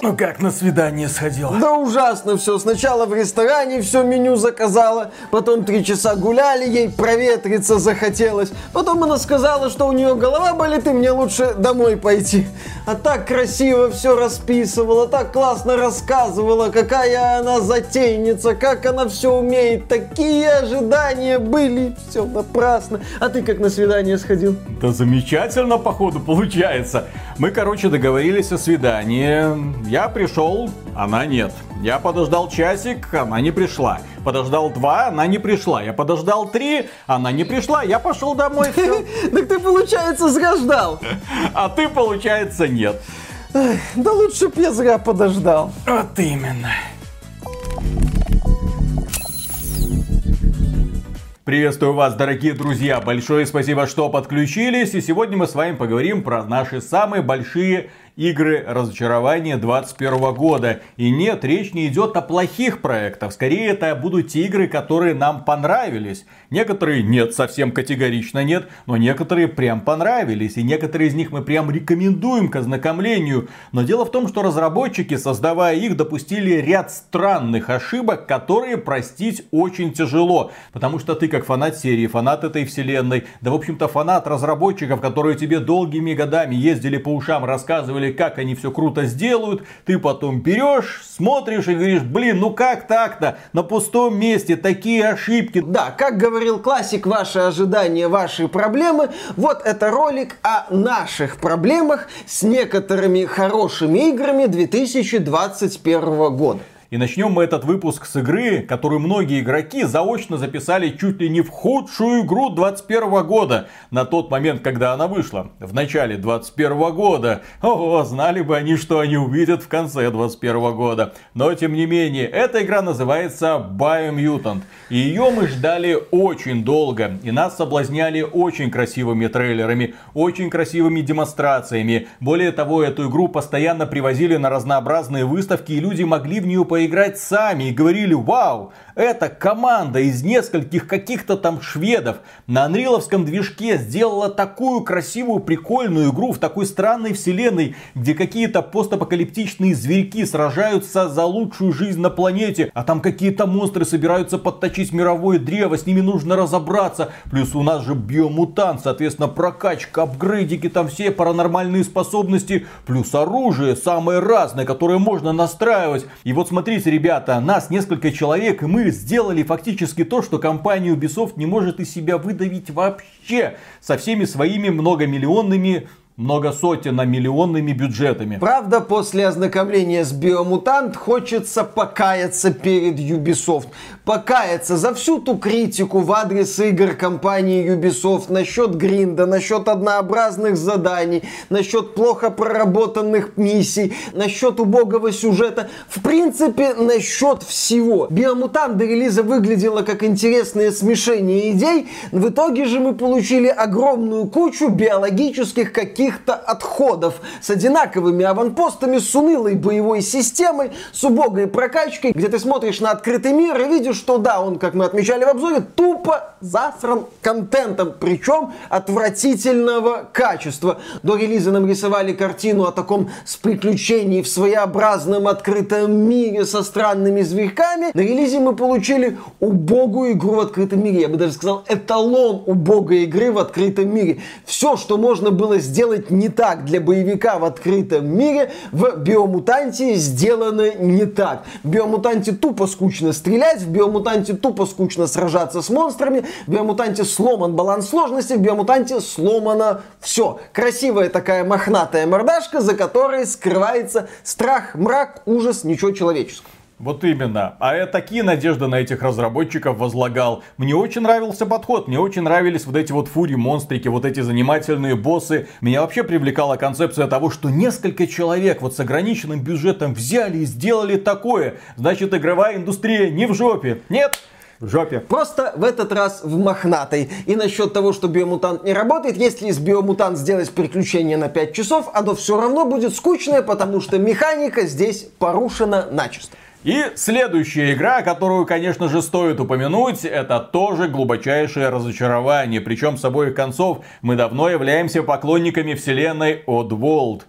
Ну как на свидание сходила? Да ужасно все. Сначала в ресторане все меню заказала, потом три часа гуляли, ей проветриться захотелось. Потом она сказала, что у нее голова болит и мне лучше домой пойти. А так красиво все расписывала, так классно рассказывала, какая она затейница, как она все умеет. Такие ожидания были, все напрасно. А ты как на свидание сходил? Да замечательно, походу, получается. Мы, короче, договорились о свидании. Я пришел, она нет. Я подождал часик, она не пришла. Подождал два, она не пришла. Я подождал три, она не пришла. Я пошел домой. Так ты, получается, зря ждал. А ты, получается, нет. Да лучше б я зря подождал. Вот именно. Приветствую вас, дорогие друзья! Большое спасибо, что подключились. И сегодня мы с вами поговорим про наши самые большие игры разочарования 2021 года. И нет, речь не идет о плохих проектах. Скорее, это будут те игры, которые нам понравились. Некоторые нет, совсем категорично нет, но некоторые прям понравились. И некоторые из них мы прям рекомендуем к ознакомлению. Но дело в том, что разработчики, создавая их, допустили ряд странных ошибок, которые простить очень тяжело. Потому что ты как фанат серии, фанат этой вселенной, да в общем-то фанат разработчиков, которые тебе долгими годами ездили по ушам, рассказывали рассказывали, как они все круто сделают. Ты потом берешь, смотришь и говоришь, блин, ну как так-то? На пустом месте такие ошибки. Да, как говорил классик, ваши ожидания, ваши проблемы. Вот это ролик о наших проблемах с некоторыми хорошими играми 2021 года. И начнем мы этот выпуск с игры, которую многие игроки заочно записали чуть ли не в худшую игру 2021 года. На тот момент, когда она вышла. В начале 2021 года. О, знали бы они, что они увидят в конце 2021 года. Но тем не менее, эта игра называется Biomutant. И ее мы ждали очень долго. И нас соблазняли очень красивыми трейлерами, очень красивыми демонстрациями. Более того, эту игру постоянно привозили на разнообразные выставки, и люди могли в нее поиграть поиграть сами и говорили, вау, эта команда из нескольких каких-то там шведов на анриловском движке сделала такую красивую, прикольную игру в такой странной вселенной, где какие-то постапокалиптичные зверьки сражаются за лучшую жизнь на планете, а там какие-то монстры собираются подточить мировое древо, с ними нужно разобраться. Плюс у нас же биомутант, соответственно, прокачка, апгрейдики, там все паранормальные способности, плюс оружие самое разное, которое можно настраивать. И вот смотри, смотрите, ребята, нас несколько человек, и мы сделали фактически то, что компания Ubisoft не может из себя выдавить вообще со всеми своими многомиллионными много сотен, а бюджетами. Правда, после ознакомления с Биомутант хочется покаяться перед Ubisoft. Покаяться за всю ту критику в адрес игр компании Ubisoft насчет гринда, насчет однообразных заданий, насчет плохо проработанных миссий, насчет убогого сюжета. В принципе, насчет всего. Биомутант до релиза выглядела как интересное смешение идей. В итоге же мы получили огромную кучу биологических каких каких-то отходов с одинаковыми аванпостами, с унылой боевой системой, с убогой прокачкой, где ты смотришь на открытый мир и видишь, что да, он, как мы отмечали в обзоре, тупо засран контентом, причем отвратительного качества. До релиза нам рисовали картину о таком с приключений в своеобразном открытом мире со странными зверьками. На релизе мы получили убогую игру в открытом мире. Я бы даже сказал, эталон убогой игры в открытом мире. Все, что можно было сделать сделать не так для боевика в открытом мире, в Биомутанте сделано не так. В Биомутанте тупо скучно стрелять, в Биомутанте тупо скучно сражаться с монстрами, в Биомутанте сломан баланс сложности, в Биомутанте сломано все. Красивая такая мохнатая мордашка, за которой скрывается страх, мрак, ужас, ничего человеческого. Вот именно. А я такие надежды на этих разработчиков возлагал. Мне очень нравился подход, мне очень нравились вот эти вот фури-монстрики, вот эти занимательные боссы. Меня вообще привлекала концепция того, что несколько человек вот с ограниченным бюджетом взяли и сделали такое. Значит, игровая индустрия не в жопе. Нет, в жопе. Просто в этот раз в мохнатой. И насчет того, что биомутант не работает, если из биомутант сделать приключение на 5 часов, оно все равно будет скучное, потому что механика здесь порушена начисто. И следующая игра, которую, конечно же, стоит упомянуть, это тоже глубочайшее разочарование. Причем с обоих концов мы давно являемся поклонниками вселенной Oddworld.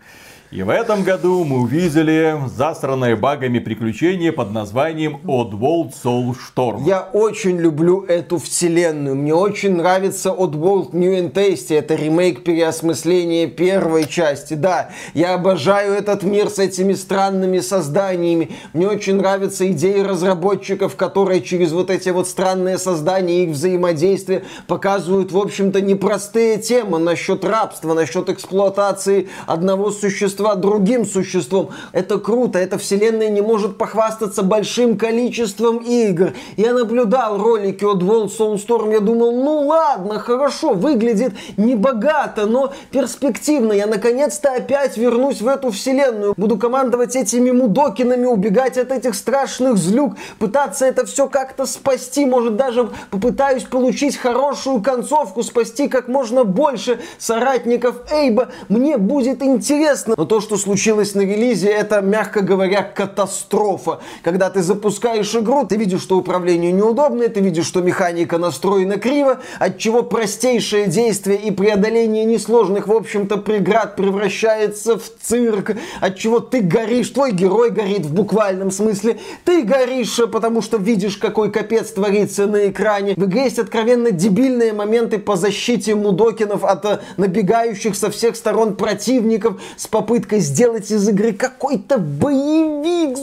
И в этом году мы увидели засранное багами приключение под названием Oddworld Soulstorm. Я очень люблю эту вселенную. Мне очень нравится Oddworld New and. Это ремейк переосмысления первой части. Да, я обожаю этот мир с этими странными созданиями. Мне очень нравятся идеи разработчиков, которые через вот эти вот странные создания, их взаимодействие показывают, в общем-то, непростые темы насчет рабства, насчет эксплуатации одного существа существа другим существом. Это круто, эта вселенная не может похвастаться большим количеством игр. Я наблюдал ролики от World Soulstorm, я думал, ну ладно, хорошо, выглядит не богато, но перспективно. Я наконец-то опять вернусь в эту вселенную. Буду командовать этими мудокинами, убегать от этих страшных злюк, пытаться это все как-то спасти, может даже попытаюсь получить хорошую концовку, спасти как можно больше соратников Эйба. Мне будет интересно. Но то, что случилось на релизе, это, мягко говоря, катастрофа. Когда ты запускаешь игру, ты видишь, что управление неудобное, ты видишь, что механика настроена криво, от чего простейшее действие и преодоление несложных, в общем-то, преград превращается в цирк, от чего ты горишь, твой герой горит в буквальном смысле, ты горишь, потому что видишь, какой капец творится на экране. В игре есть откровенно дебильные моменты по защите Мудокинов от э, набегающих со всех сторон противников с попыткой попыткой сделать из игры какой-то боевик.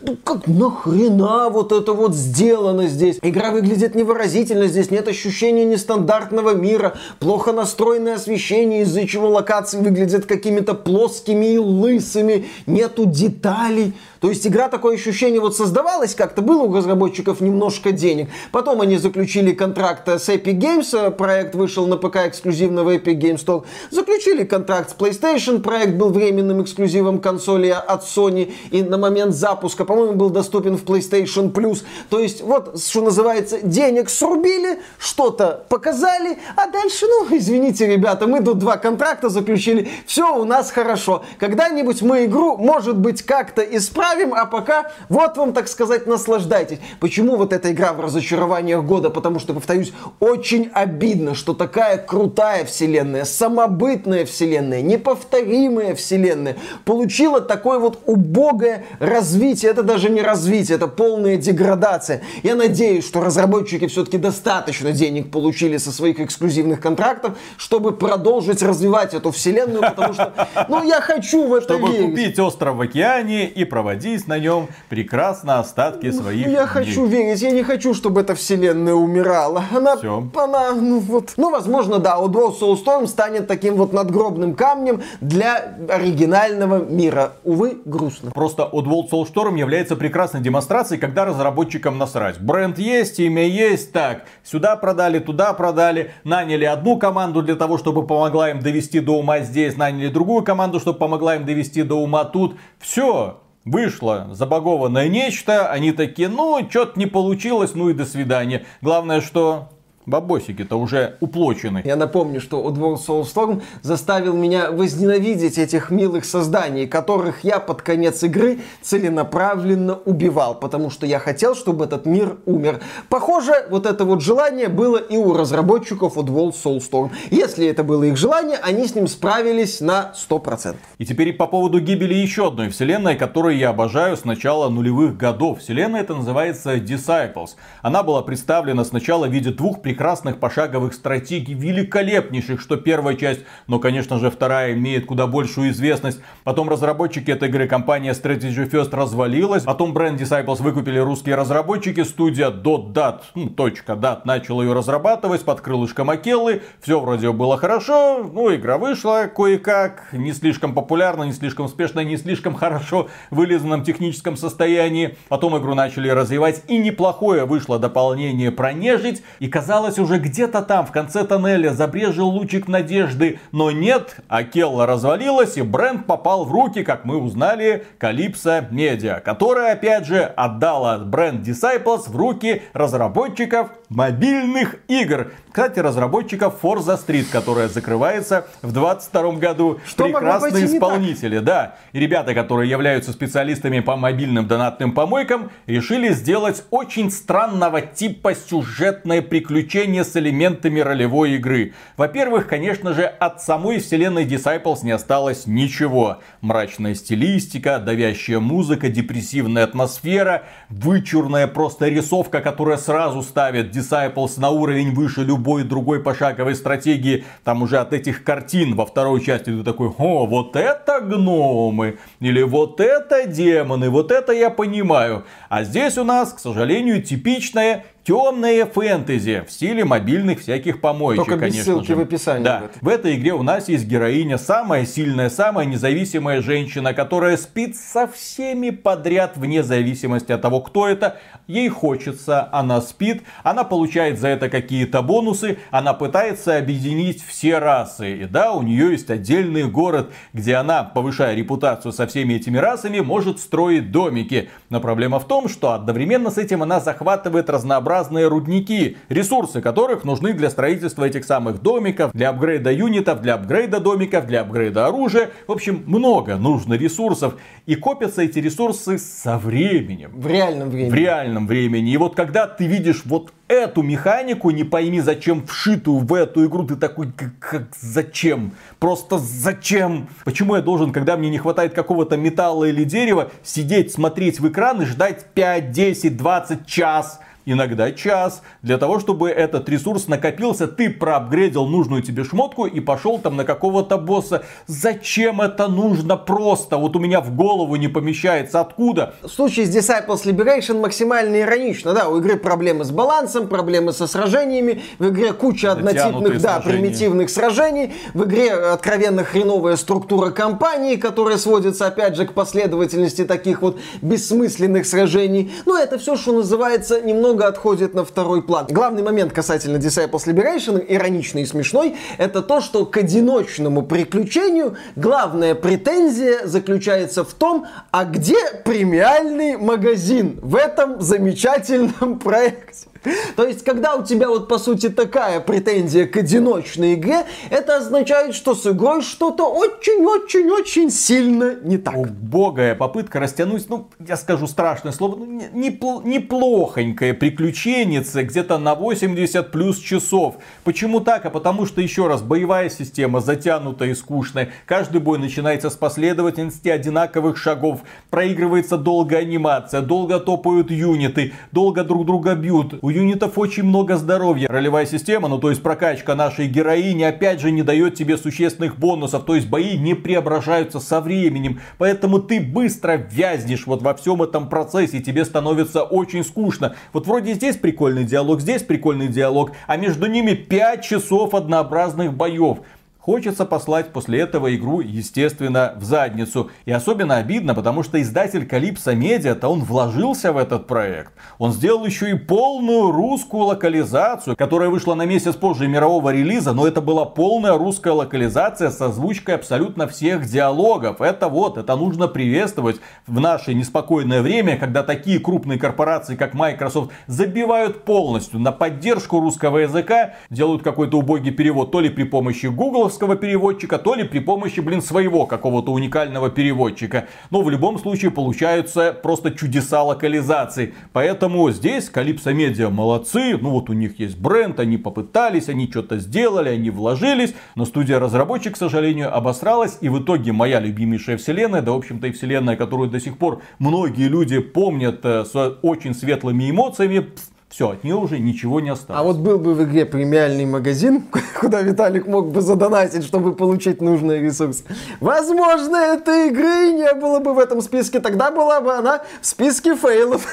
Ну как нахрена вот это вот сделано здесь? Игра выглядит невыразительно, здесь нет ощущения нестандартного мира, плохо настроенное освещение, из-за чего локации выглядят какими-то плоскими и лысыми, нету деталей. То есть игра такое ощущение вот создавалась как-то, было у разработчиков немножко денег. Потом они заключили контракт с Epic Games, проект вышел на ПК эксклюзивно в Epic Games Store. Заключили контракт с PlayStation, проект был временным эксклюзивом консоли от Sony и на момент запуска, по-моему, был доступен в PlayStation Plus. То есть вот, что называется, денег срубили, что-то показали, а дальше, ну, извините, ребята, мы тут два контракта заключили, все у нас хорошо. Когда-нибудь мы игру, может быть, как-то исправим, оставим, а пока вот вам, так сказать, наслаждайтесь. Почему вот эта игра в разочарованиях года? Потому что, повторюсь, очень обидно, что такая крутая вселенная, самобытная вселенная, неповторимая вселенная получила такое вот убогое развитие. Это даже не развитие, это полная деградация. Я надеюсь, что разработчики все-таки достаточно денег получили со своих эксклюзивных контрактов, чтобы продолжить развивать эту вселенную, потому что, ну, я хочу в это Чтобы верить. купить остров в океане и проводить насладись на нем прекрасно остатки своих Я дней. хочу верить, я не хочу, чтобы эта вселенная умирала. Она, Все. она, ну вот. Ну, возможно, да, Outlaw Soulstorm станет таким вот надгробным камнем для оригинального мира. Увы, грустно. Просто Outworld Soulstorm является прекрасной демонстрацией, когда разработчикам насрать. Бренд есть, имя есть, так, сюда продали, туда продали, наняли одну команду для того, чтобы помогла им довести до ума здесь, наняли другую команду, чтобы помогла им довести до ума тут. Все, вышло забагованное нечто, они такие, ну, что-то не получилось, ну и до свидания. Главное, что бабосики-то уже уплочены. Я напомню, что Oddworld Soulstorm заставил меня возненавидеть этих милых созданий, которых я под конец игры целенаправленно убивал, потому что я хотел, чтобы этот мир умер. Похоже, вот это вот желание было и у разработчиков Oddworld Soulstorm. Если это было их желание, они с ним справились на 100%. И теперь по поводу гибели еще одной вселенной, которую я обожаю с начала нулевых годов. Вселенная это называется Disciples. Она была представлена сначала в виде двух прекрасных пошаговых стратегий, великолепнейших, что первая часть, но, конечно же, вторая имеет куда большую известность. Потом разработчики этой игры, компания Strategy First развалилась. Потом бренд Disciples выкупили русские разработчики. Студия .dat, ну, точка .dat начала ее разрабатывать под крылышком Акеллы. Все вроде было хорошо. Ну, игра вышла кое-как. Не слишком популярно, не слишком успешно, не слишком хорошо вылизанном техническом состоянии. Потом игру начали развивать. И неплохое вышло дополнение про нежить. И казалось казалось, уже где-то там, в конце тоннеля, забрежил лучик надежды. Но нет, Акелла развалилась, и бренд попал в руки, как мы узнали, Калипсо Медиа, которая, опять же, отдала бренд Disciples в руки разработчиков мобильных игр. Кстати, разработчиков Forza Street, которая закрывается в 22 году. Что Прекрасные исполнители, да. И ребята, которые являются специалистами по мобильным донатным помойкам, решили сделать очень странного типа сюжетное приключение с элементами ролевой игры. Во-первых, конечно же, от самой вселенной Disciples не осталось ничего. Мрачная стилистика, давящая музыка, депрессивная атмосфера, вычурная просто рисовка, которая сразу ставит Disciples на уровень выше любой другой пошаговой стратегии, там уже от этих картин во второй части ты такой, о, вот это гномы, или вот это демоны, вот это я понимаю. А здесь у нас, к сожалению, типичная темное фэнтези в стиле мобильных всяких помоечек, Только без конечно ссылки же. в описании. Да, в этой. в этой игре у нас есть героиня, самая сильная, самая независимая женщина, которая спит со всеми подряд, вне зависимости от того, кто это. Ей хочется, она спит, она получает за это какие-то бонусы, она пытается объединить все расы. И да, у нее есть отдельный город, где она, повышая репутацию со всеми этими расами, может строить домики. Но проблема в том, что одновременно с этим она захватывает разнообразные рудники, ресурсы которых нужны для строительства этих самых домиков, для апгрейда юнитов, для апгрейда домиков, для апгрейда оружия. В общем, много нужно ресурсов. И копятся эти ресурсы со временем. В реальном времени. В реальном времени. И вот когда ты видишь вот эту механику, не пойми зачем вшитую в эту игру, ты такой, как, как зачем? Просто зачем? Почему я должен, когда мне не хватает какого-то металла или дерева, сидеть, смотреть в экран и ждать 5, 10, 20 час? Иногда час, для того, чтобы этот ресурс накопился, ты проапгрейдил нужную тебе шмотку и пошел там на какого-то босса. Зачем это нужно просто? Вот у меня в голову не помещается. Откуда? В случае с Disciples Liberation максимально иронично. Да, у игры проблемы с балансом, проблемы со сражениями. В игре куча однотипных, да, сражения. примитивных сражений. В игре откровенно хреновая структура кампании, которая сводится, опять же, к последовательности таких вот бессмысленных сражений. Но это все, что называется, немного отходит на второй план. Главный момент касательно Disciples Liberation, ироничный и смешной, это то, что к одиночному приключению главная претензия заключается в том, а где премиальный магазин в этом замечательном проекте. То есть, когда у тебя вот по сути такая претензия к одиночной игре, это означает, что с игрой что-то очень-очень-очень сильно не так. Убогая попытка растянуть, ну, я скажу страшное слово, ну, не- непл- неплохонькое приключенница где-то на 80 плюс часов. Почему так? А потому что, еще раз, боевая система затянутая и скучная. Каждый бой начинается с последовательности одинаковых шагов. Проигрывается долгая анимация, долго топают юниты, долго друг друга бьют. У юнитов очень много здоровья. Ролевая система, ну то есть прокачка нашей героини, опять же не дает тебе существенных бонусов. То есть бои не преображаются со временем. Поэтому ты быстро вязнешь вот во всем этом процессе. и Тебе становится очень скучно. Вот вроде здесь прикольный диалог, здесь прикольный диалог. А между ними 5 часов однообразных боев. Хочется послать после этого игру, естественно, в задницу. И особенно обидно, потому что издатель Калипсо Медиа-то он вложился в этот проект. Он сделал еще и полную русскую локализацию, которая вышла на месяц позже мирового релиза, но это была полная русская локализация с озвучкой абсолютно всех диалогов. Это вот, это нужно приветствовать в наше неспокойное время, когда такие крупные корпорации, как Microsoft, забивают полностью на поддержку русского языка, делают какой-то убогий перевод то ли при помощи гугловского переводчика, то ли при помощи, блин, своего какого-то уникального переводчика. Но в любом случае получаются просто чудеса локализации. Поэтому здесь Калипсо Медиа молодцы. Ну вот у них есть бренд, они попытались, они что-то сделали, они вложились. Но студия разработчик, к сожалению, обосралась. И в итоге моя любимейшая вселенная, да в общем-то и вселенная, которую до сих пор многие люди помнят э, с очень светлыми эмоциями, все, от нее уже ничего не осталось. А вот был бы в игре премиальный магазин, куда Виталик мог бы задонатить, чтобы получить нужные ресурсы. Возможно, этой игры не было бы в этом списке. Тогда была бы она в списке фейлов.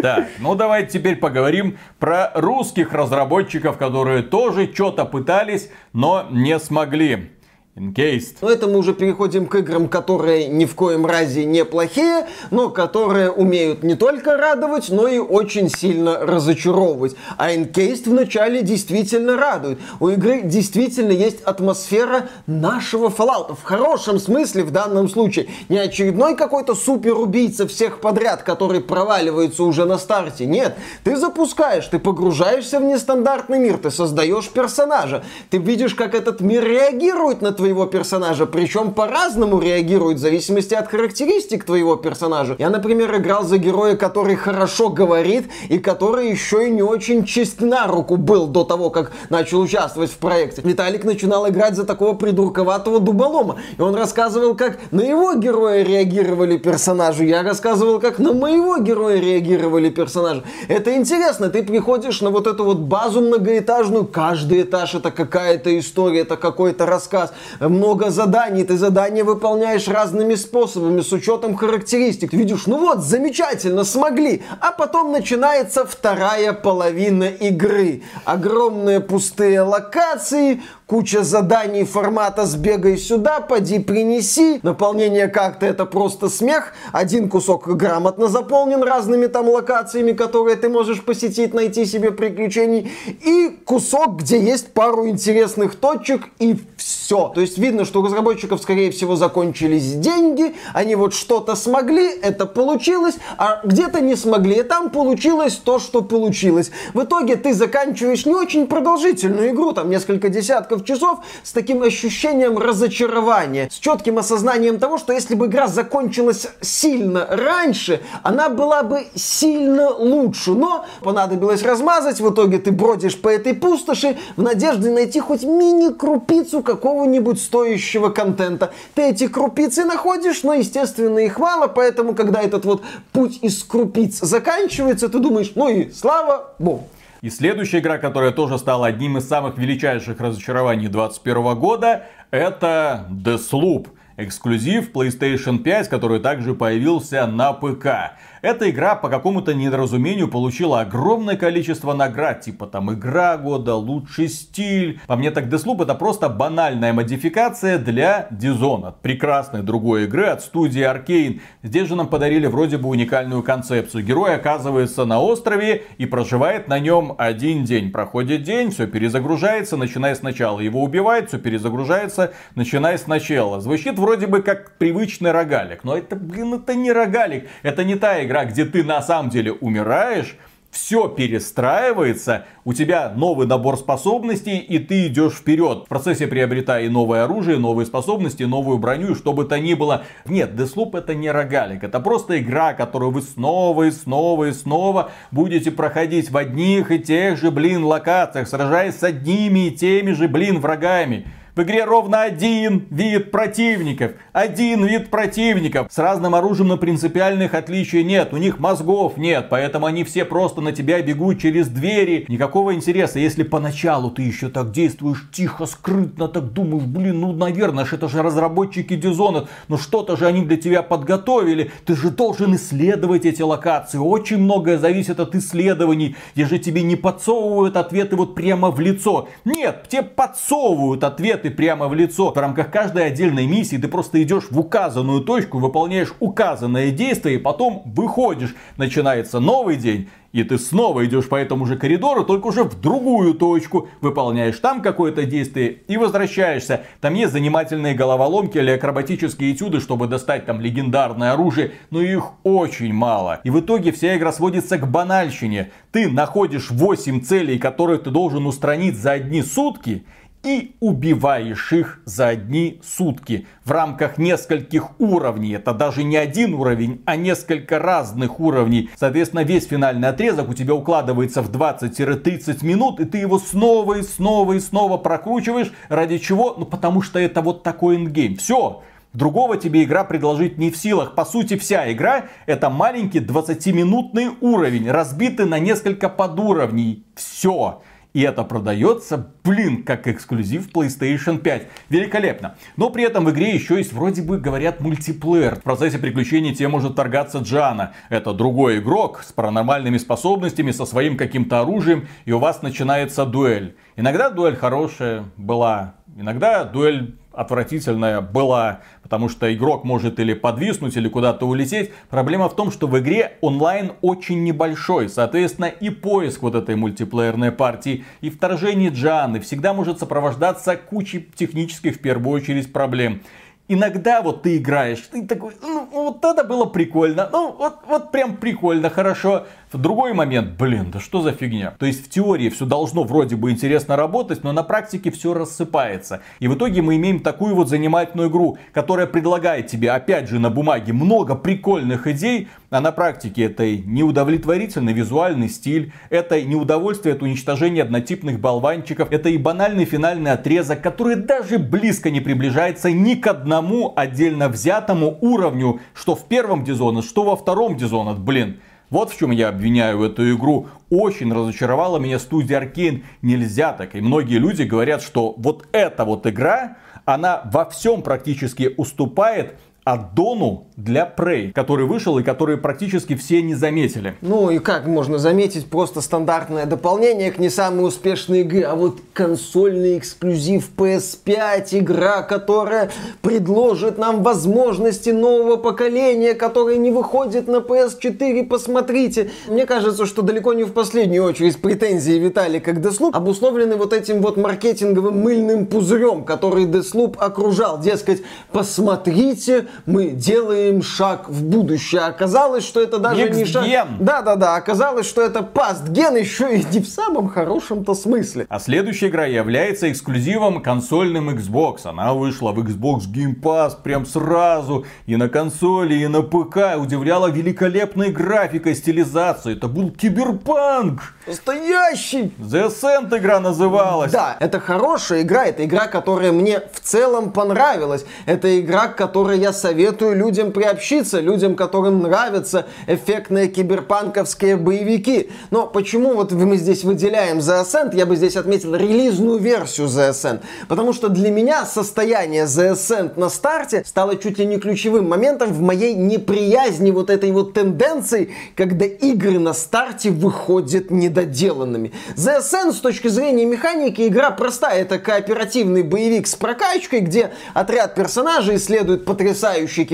Так, ну давайте теперь поговорим про русских разработчиков, которые тоже что-то пытались, но не смогли. Encased. Но это мы уже переходим к играм, которые ни в коем разе не плохие, но которые умеют не только радовать, но и очень сильно разочаровывать. А Encased вначале действительно радует. У игры действительно есть атмосфера нашего Fallout. В хорошем смысле в данном случае. Не очередной какой-то супер-убийца всех подряд, который проваливается уже на старте. Нет, ты запускаешь, ты погружаешься в нестандартный мир, ты создаешь персонажа, ты видишь, как этот мир реагирует на твои твоего персонажа, причем по-разному реагирует в зависимости от характеристик твоего персонажа. Я, например, играл за героя, который хорошо говорит и который еще и не очень чист на руку был до того, как начал участвовать в проекте. Виталик начинал играть за такого придурковатого дуболома, и он рассказывал, как на его героя реагировали персонажи, я рассказывал, как на моего героя реагировали персонажи. Это интересно, ты приходишь на вот эту вот базу многоэтажную, каждый этаж это какая-то история, это какой-то рассказ много заданий, ты задания выполняешь разными способами, с учетом характеристик. Ты видишь, ну вот, замечательно, смогли. А потом начинается вторая половина игры. Огромные пустые локации, куча заданий формата «сбегай сюда, поди принеси». Наполнение как-то это просто смех. Один кусок грамотно заполнен разными там локациями, которые ты можешь посетить, найти себе приключений. И кусок, где есть пару интересных точек и все. То есть видно, что у разработчиков, скорее всего, закончились деньги, они вот что-то смогли, это получилось, а где-то не смогли, и там получилось то, что получилось. В итоге ты заканчиваешь не очень продолжительную игру, там несколько десятков десятков часов с таким ощущением разочарования, с четким осознанием того, что если бы игра закончилась сильно раньше, она была бы сильно лучше. Но понадобилось размазать, в итоге ты бродишь по этой пустоши в надежде найти хоть мини-крупицу какого-нибудь стоящего контента. Ты эти крупицы находишь, но, естественно, их мало, поэтому, когда этот вот путь из крупиц заканчивается, ты думаешь, ну и слава богу. И следующая игра, которая тоже стала одним из самых величайших разочарований 2021 года, это Deathloop. Эксклюзив PlayStation 5, который также появился на ПК. Эта игра по какому-то недоразумению получила огромное количество наград, типа там игра года, лучший стиль. По мне так Deathloop это просто банальная модификация для Dishonored, прекрасной другой игры от студии Arkane. Здесь же нам подарили вроде бы уникальную концепцию. Герой оказывается на острове и проживает на нем один день. Проходит день, все перезагружается, начиная сначала. Его убивают, все перезагружается, начиная сначала. Звучит вроде бы как привычный рогалик, но это, блин, это не рогалик. Это не та игра, игра, где ты на самом деле умираешь, все перестраивается, у тебя новый набор способностей, и ты идешь вперед. В процессе приобретая и новое оружие, новые способности, новую броню, что бы то ни было. Нет, Deathloop это не рогалик, это просто игра, которую вы снова и снова и снова будете проходить в одних и тех же, блин, локациях, сражаясь с одними и теми же, блин, врагами. В игре ровно один вид противников. Один вид противников. С разным оружием, но принципиальных отличий нет. У них мозгов нет. Поэтому они все просто на тебя бегут через двери. Никакого интереса. Если поначалу ты еще так действуешь тихо, скрытно, так думаешь, блин, ну, наверное, это же разработчики Dishonored. Ну, что-то же они для тебя подготовили. Ты же должен исследовать эти локации. Очень многое зависит от исследований. Где же тебе не подсовывают ответы вот прямо в лицо. Нет, тебе подсовывают ответы ты прямо в лицо. В рамках каждой отдельной миссии ты просто идешь в указанную точку, выполняешь указанное действие и потом выходишь. Начинается новый день. И ты снова идешь по этому же коридору, только уже в другую точку, выполняешь там какое-то действие и возвращаешься. Там есть занимательные головоломки или акробатические этюды, чтобы достать там легендарное оружие, но их очень мало. И в итоге вся игра сводится к банальщине. Ты находишь 8 целей, которые ты должен устранить за одни сутки, и убиваешь их за одни сутки в рамках нескольких уровней. Это даже не один уровень, а несколько разных уровней. Соответственно, весь финальный отрезок у тебя укладывается в 20-30 минут, и ты его снова и снова и снова прокручиваешь. Ради чего? Ну, потому что это вот такой эндгейм. Все. Другого тебе игра предложить не в силах. По сути, вся игра это маленький 20-минутный уровень, разбитый на несколько подуровней. Все. И это продается, блин, как эксклюзив PlayStation 5. Великолепно. Но при этом в игре еще есть, вроде бы, говорят, мультиплеер. В процессе приключений тебе может торгаться Джана. Это другой игрок с паранормальными способностями, со своим каким-то оружием. И у вас начинается дуэль. Иногда дуэль хорошая была, иногда дуэль отвратительная была, потому что игрок может или подвиснуть, или куда-то улететь. Проблема в том, что в игре онлайн очень небольшой, соответственно и поиск вот этой мультиплеерной партии, и вторжение Джаны всегда может сопровождаться кучей технических в первую очередь проблем иногда вот ты играешь, ты такой, ну вот это было прикольно, ну вот, вот прям прикольно, хорошо. Другой момент, блин, да что за фигня? То есть в теории все должно вроде бы интересно работать, но на практике все рассыпается. И в итоге мы имеем такую вот занимательную игру, которая предлагает тебе, опять же, на бумаге много прикольных идей, а на практике это неудовлетворительный визуальный стиль, это неудовольствие от уничтожения однотипных болванчиков, это и банальный финальный отрезок, который даже близко не приближается ни к одному отдельно взятому уровню, что в первом Dishonored, что во втором Dishonored, блин. Вот в чем я обвиняю эту игру. Очень разочаровала меня студия Arkane. Нельзя так. И многие люди говорят, что вот эта вот игра, она во всем практически уступает аддону для Prey, который вышел и который практически все не заметили. Ну и как можно заметить, просто стандартное дополнение к не самой успешной игре, а вот консольный эксклюзив PS5, игра, которая предложит нам возможности нового поколения, которое не выходит на PS4, посмотрите. Мне кажется, что далеко не в последнюю очередь претензии Виталика к Deathloop обусловлены вот этим вот маркетинговым мыльным пузырем, который Deathloop окружал. Дескать, посмотрите, мы делаем шаг в будущее. Оказалось, что это даже Next не шаг... Да-да-да, оказалось, что это пастген еще и не в самом хорошем-то смысле. А следующая игра является эксклюзивом консольным Xbox. Она вышла в Xbox Game Pass прям сразу. И на консоли, и на ПК. Удивляла великолепной графикой, стилизацией. Это был киберпанк. Настоящий! The Ascent игра называлась. Да, это хорошая игра, это игра, которая мне в целом понравилась. Это игра, к которой я советую людям приобщиться, людям, которым нравятся эффектные киберпанковские боевики. Но почему вот мы здесь выделяем The Ascent, я бы здесь отметил релизную версию The Ascent. Потому что для меня состояние The Ascent на старте стало чуть ли не ключевым моментом в моей неприязни вот этой вот тенденции, когда игры на старте выходят недоделанными. The Ascent с точки зрения механики игра простая. Это кооперативный боевик с прокачкой, где отряд персонажей исследует потрясающий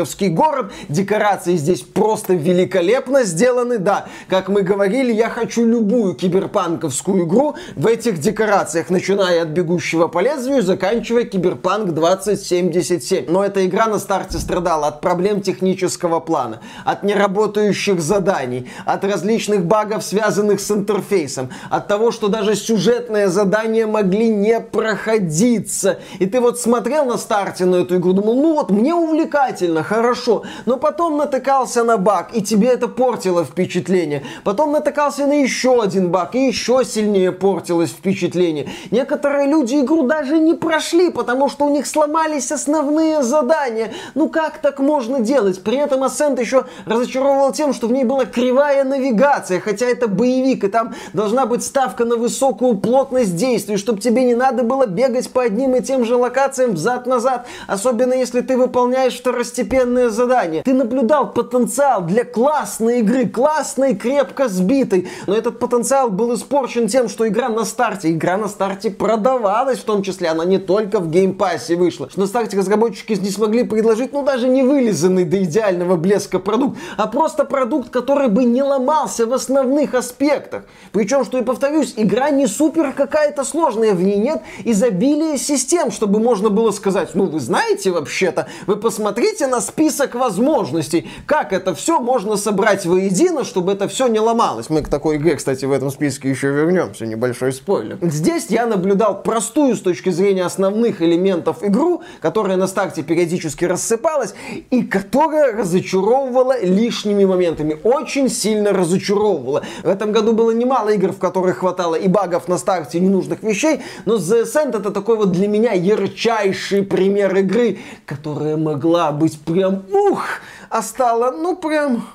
киберпанковский город. Декорации здесь просто великолепно сделаны. Да, как мы говорили, я хочу любую киберпанковскую игру в этих декорациях, начиная от бегущего по лезвию, заканчивая киберпанк 2077. Но эта игра на старте страдала от проблем технического плана, от неработающих заданий, от различных багов, связанных с интерфейсом, от того, что даже сюжетные задания могли не проходиться. И ты вот смотрел на старте на эту игру, думал, ну вот, мне увлекательно, хорошо, но потом натыкался на баг, и тебе это портило впечатление. Потом натыкался на еще один баг, и еще сильнее портилось впечатление. Некоторые люди игру даже не прошли, потому что у них сломались основные задания. Ну как так можно делать? При этом Ascent еще разочаровывал тем, что в ней была кривая навигация, хотя это боевик, и там должна быть ставка на высокую плотность действий, чтобы тебе не надо было бегать по одним и тем же локациям взад-назад, особенно если ты выполняешь второстепенные задания. Ты наблюдал потенциал для классной игры, классной, крепко сбитой, но этот потенциал был испорчен тем, что игра на старте, игра на старте продавалась в том числе, она не только в геймпассе вышла, что на старте разработчики не смогли предложить, ну даже не вылизанный до идеального блеска продукт, а просто продукт, который бы не ломался в основных аспектах. Причем, что и повторюсь, игра не супер какая-то сложная, в ней нет изобилия систем, чтобы можно было сказать, ну вы знаете вообще-то, вы посмотрите на список возможностей, как это все можно собрать воедино, чтобы это все не ломалось. Мы к такой игре, кстати, в этом списке еще вернемся, небольшой спойлер. Здесь я наблюдал простую с точки зрения основных элементов игру, которая на старте периодически рассыпалась и которая разочаровывала лишними моментами. Очень сильно разочаровывала. В этом году было немало игр, в которых хватало и багов на старте, и ненужных вещей, но The Ascent это такой вот для меня ярчайший пример игры, которая могла быть прям ух, а стала, ну прям...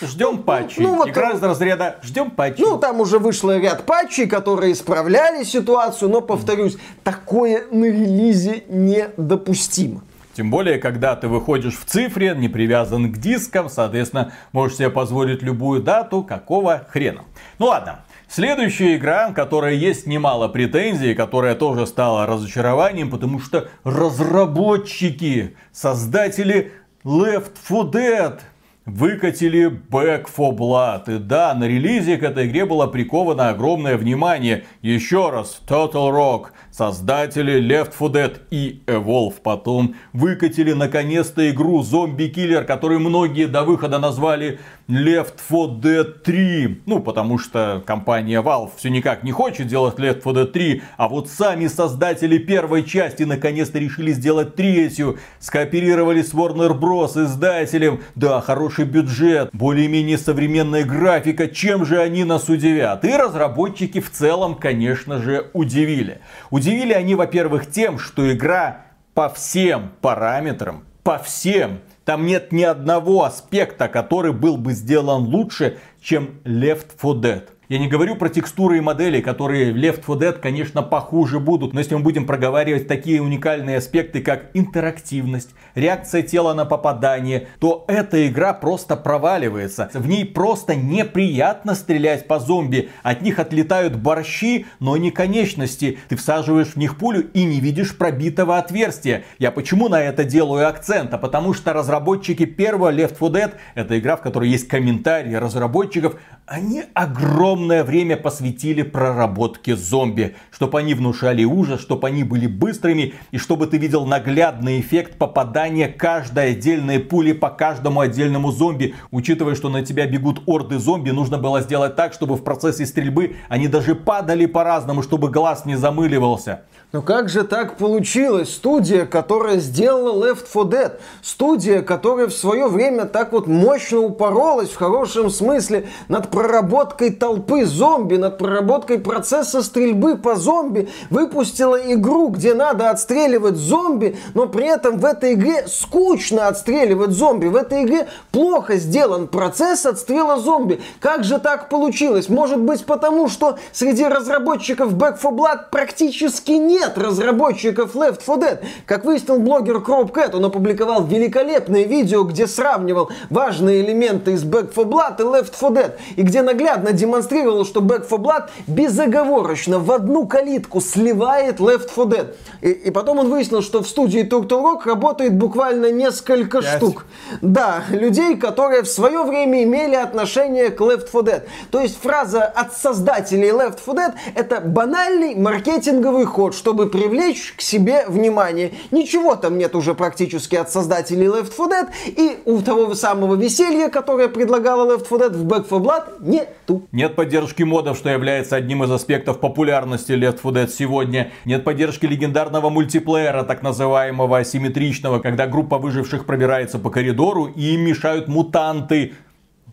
Ждем патчи. ну, вот Игра из разряда ждем патчи. Ну, там уже вышло ряд патчей, которые исправляли ситуацию, но, повторюсь, такое на релизе недопустимо. Тем более, когда ты выходишь в цифре, не привязан к дискам, соответственно, можешь себе позволить любую дату, какого хрена. Ну ладно, Следующая игра, которая есть немало претензий, которая тоже стала разочарованием, потому что разработчики, создатели Left 4 Dead выкатили Back for Blood. И да, на релизе к этой игре было приковано огромное внимание. Еще раз, Total Rock, создатели Left 4 Dead и Evolve потом выкатили наконец-то игру Zombie Killer, которую многие до выхода назвали Left 4 Dead 3. Ну, потому что компания Valve все никак не хочет делать Left 4 Dead 3, а вот сами создатели первой части наконец-то решили сделать третью. Скооперировали с Warner Bros. издателем. Да, хороший бюджет, более-менее современная графика. Чем же они нас удивят? И разработчики в целом, конечно же, удивили. Удивили они, во-первых, тем, что игра по всем параметрам, по всем там нет ни одного аспекта, который был бы сделан лучше, чем Left 4 Dead. Я не говорю про текстуры и модели, которые в Left 4 Dead, конечно, похуже будут. Но если мы будем проговаривать такие уникальные аспекты, как интерактивность, реакция тела на попадание, то эта игра просто проваливается. В ней просто неприятно стрелять по зомби. От них отлетают борщи, но не конечности. Ты всаживаешь в них пулю и не видишь пробитого отверстия. Я почему на это делаю акцент? А потому что разработчики первого Left 4 Dead, это игра, в которой есть комментарии разработчиков, они огромное время посвятили проработке зомби, чтобы они внушали ужас, чтобы они были быстрыми и чтобы ты видел наглядный эффект попадания каждой отдельной пули по каждому отдельному зомби. Учитывая, что на тебя бегут орды зомби, нужно было сделать так, чтобы в процессе стрельбы они даже падали по-разному, чтобы глаз не замыливался. Но как же так получилось? Студия, которая сделала Left 4 Dead, студия, которая в свое время так вот мощно упоролась в хорошем смысле над проработкой толпы зомби, над проработкой процесса стрельбы по зомби, выпустила игру, где надо отстреливать зомби, но при этом в этой игре скучно отстреливать зомби. В этой игре плохо сделан процесс отстрела зомби. Как же так получилось? Может быть потому, что среди разработчиков Back 4 Blood практически нет разработчиков Left 4 Dead. Как выяснил блогер Кроп он опубликовал великолепное видео, где сравнивал важные элементы из Back 4 Blood и Left 4 Dead, и где наглядно демонстрировал, что Back 4 Blood безоговорочно в одну калитку сливает Left 4 Dead. И, и потом он выяснил, что в студии Turtle Rock работает буквально несколько Пять. штук. Да, людей, которые в свое время имели отношение к Left 4 Dead. То есть фраза от создателей Left 4 Dead это банальный маркетинговый ход, что чтобы привлечь к себе внимание. Ничего там нет уже практически от создателей Left 4 Dead, и у того самого веселья, которое предлагала Left 4 Dead в Back 4 Blood, нету. Нет поддержки модов, что является одним из аспектов популярности Left 4 Dead сегодня. Нет поддержки легендарного мультиплеера, так называемого асимметричного, когда группа выживших пробирается по коридору и им мешают мутанты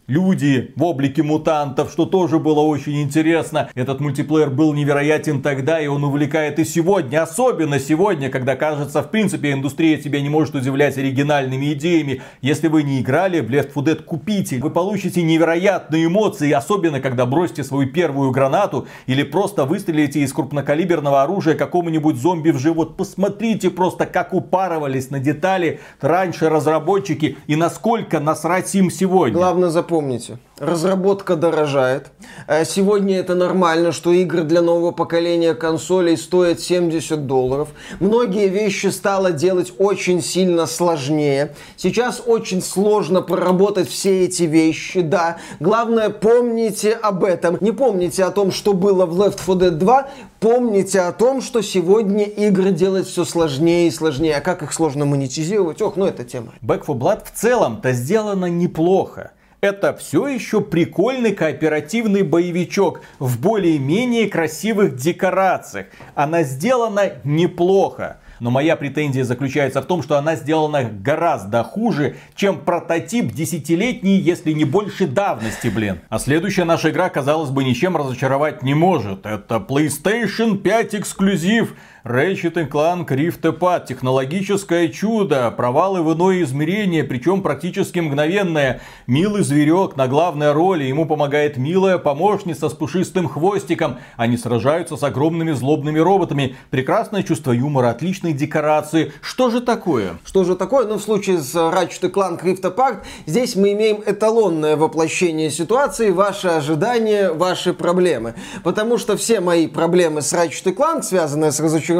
люди в облике мутантов, что тоже было очень интересно. Этот мультиплеер был невероятен тогда, и он увлекает и сегодня. Особенно сегодня, когда, кажется, в принципе, индустрия тебя не может удивлять оригинальными идеями. Если вы не играли в Left 4 Dead, купите. Вы получите невероятные эмоции, особенно когда бросите свою первую гранату или просто выстрелите из крупнокалиберного оружия какому-нибудь зомби в живот. Посмотрите просто, как упарывались на детали раньше разработчики и насколько насрать им сегодня. Главное запомнить запомните, разработка дорожает. Э, сегодня это нормально, что игры для нового поколения консолей стоят 70 долларов. Многие вещи стало делать очень сильно сложнее. Сейчас очень сложно проработать все эти вещи, да. Главное, помните об этом. Не помните о том, что было в Left 4 Dead 2, помните о том, что сегодня игры делать все сложнее и сложнее. А как их сложно монетизировать? Ох, ну это тема. Back 4 Blood в целом-то сделано неплохо это все еще прикольный кооперативный боевичок в более-менее красивых декорациях. Она сделана неплохо. Но моя претензия заключается в том, что она сделана гораздо хуже, чем прототип десятилетней, если не больше давности, блин. А следующая наша игра, казалось бы, ничем разочаровать не может. Это PlayStation 5 эксклюзив Ratchet Clank Rift Apart. Технологическое чудо. Провалы в иное измерение, причем практически мгновенное. Милый зверек на главной роли. Ему помогает милая помощница с пушистым хвостиком. Они сражаются с огромными злобными роботами. Прекрасное чувство юмора, отличные декорации. Что же такое? Что же такое? Ну, в случае с Ratchet Clank Rift Apart, здесь мы имеем эталонное воплощение ситуации, ваши ожидания, ваши проблемы. Потому что все мои проблемы с Ratchet Clank, связанные с разочарованием,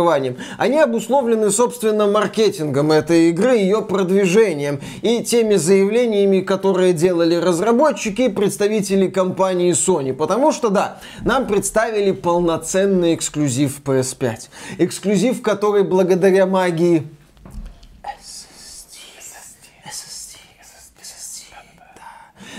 они обусловлены, собственно, маркетингом этой игры, ее продвижением и теми заявлениями, которые делали разработчики и представители компании Sony. Потому что, да, нам представили полноценный эксклюзив PS5. Эксклюзив, который благодаря магии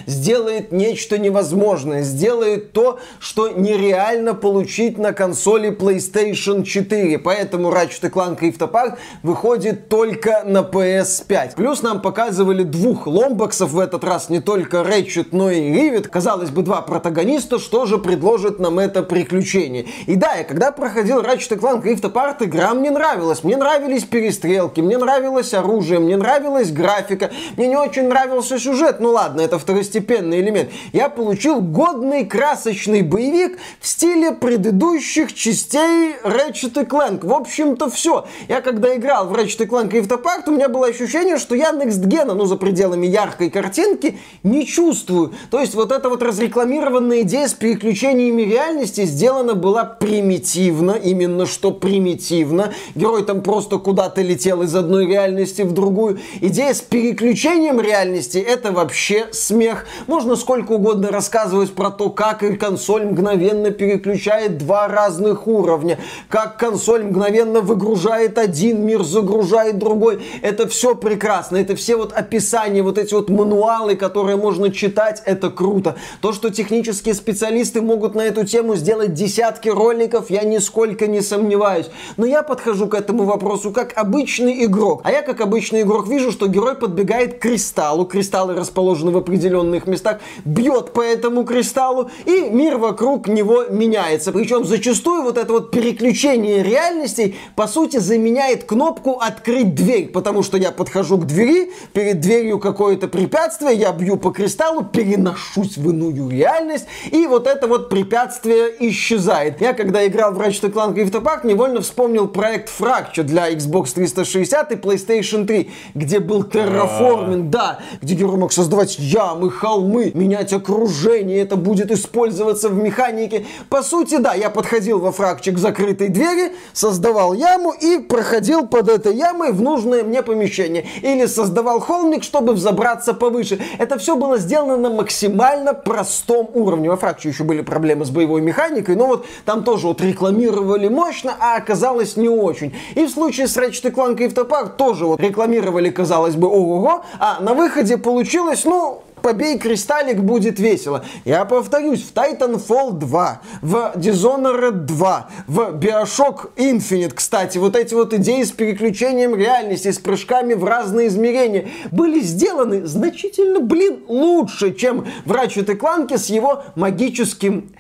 сделает нечто невозможное, сделает то, что нереально получить на консоли PlayStation 4. Поэтому Ratchet Clank Rift Apart выходит только на PS5. Плюс нам показывали двух ломбоксов в этот раз, не только Ratchet, но и Rivet. Казалось бы, два протагониста, что же предложит нам это приключение. И да, я когда проходил Ratchet Clank Rift Apart, игра мне нравилась. Мне нравились перестрелки, мне нравилось оружие, мне нравилась графика, мне не очень нравился сюжет. Ну ладно, это второстепенно второстепенный элемент. Я получил годный красочный боевик в стиле предыдущих частей Ratchet Clank. В общем-то, все. Я когда играл в Ratchet Clank Rift Apart, у меня было ощущение, что я Next Gen, ну, за пределами яркой картинки, не чувствую. То есть вот эта вот разрекламированная идея с переключениями реальности сделана была примитивно, именно что примитивно. Герой там просто куда-то летел из одной реальности в другую. Идея с переключением реальности это вообще смех. Можно сколько угодно рассказывать про то, как консоль мгновенно переключает два разных уровня, как консоль мгновенно выгружает один мир, загружает другой. Это все прекрасно. Это все вот описания, вот эти вот мануалы, которые можно читать, это круто. То, что технические специалисты могут на эту тему сделать десятки роликов, я нисколько не сомневаюсь. Но я подхожу к этому вопросу как обычный игрок. А я как обычный игрок вижу, что герой подбегает к кристаллу. Кристаллы расположены в определенной определенных местах, бьет по этому кристаллу, и мир вокруг него меняется. Причем зачастую вот это вот переключение реальностей, по сути, заменяет кнопку «Открыть дверь», потому что я подхожу к двери, перед дверью какое-то препятствие, я бью по кристаллу, переношусь в иную реальность, и вот это вот препятствие исчезает. Я, когда играл в Ratchet Clank Rift Apart, невольно вспомнил проект Fracture для Xbox 360 и PlayStation 3, где был терраформинг, да, где герой мог создавать ямы, холмы, менять окружение, это будет использоваться в механике. По сути, да, я подходил во фракчик закрытой двери, создавал яму и проходил под этой ямой в нужное мне помещение. Или создавал холмик, чтобы взобраться повыше. Это все было сделано на максимально простом уровне. Во фракче еще были проблемы с боевой механикой, но вот там тоже вот рекламировали мощно, а оказалось не очень. И в случае с Ratchet Clank и Автопарк тоже вот рекламировали, казалось бы, ого-го, а на выходе получилось, ну, побей кристаллик, будет весело. Я повторюсь, в Titanfall 2, в Dishonored 2, в Bioshock Infinite, кстати, вот эти вот идеи с переключением реальности, с прыжками в разные измерения были сделаны значительно, блин, лучше, чем в Ratchet Clank с его магическим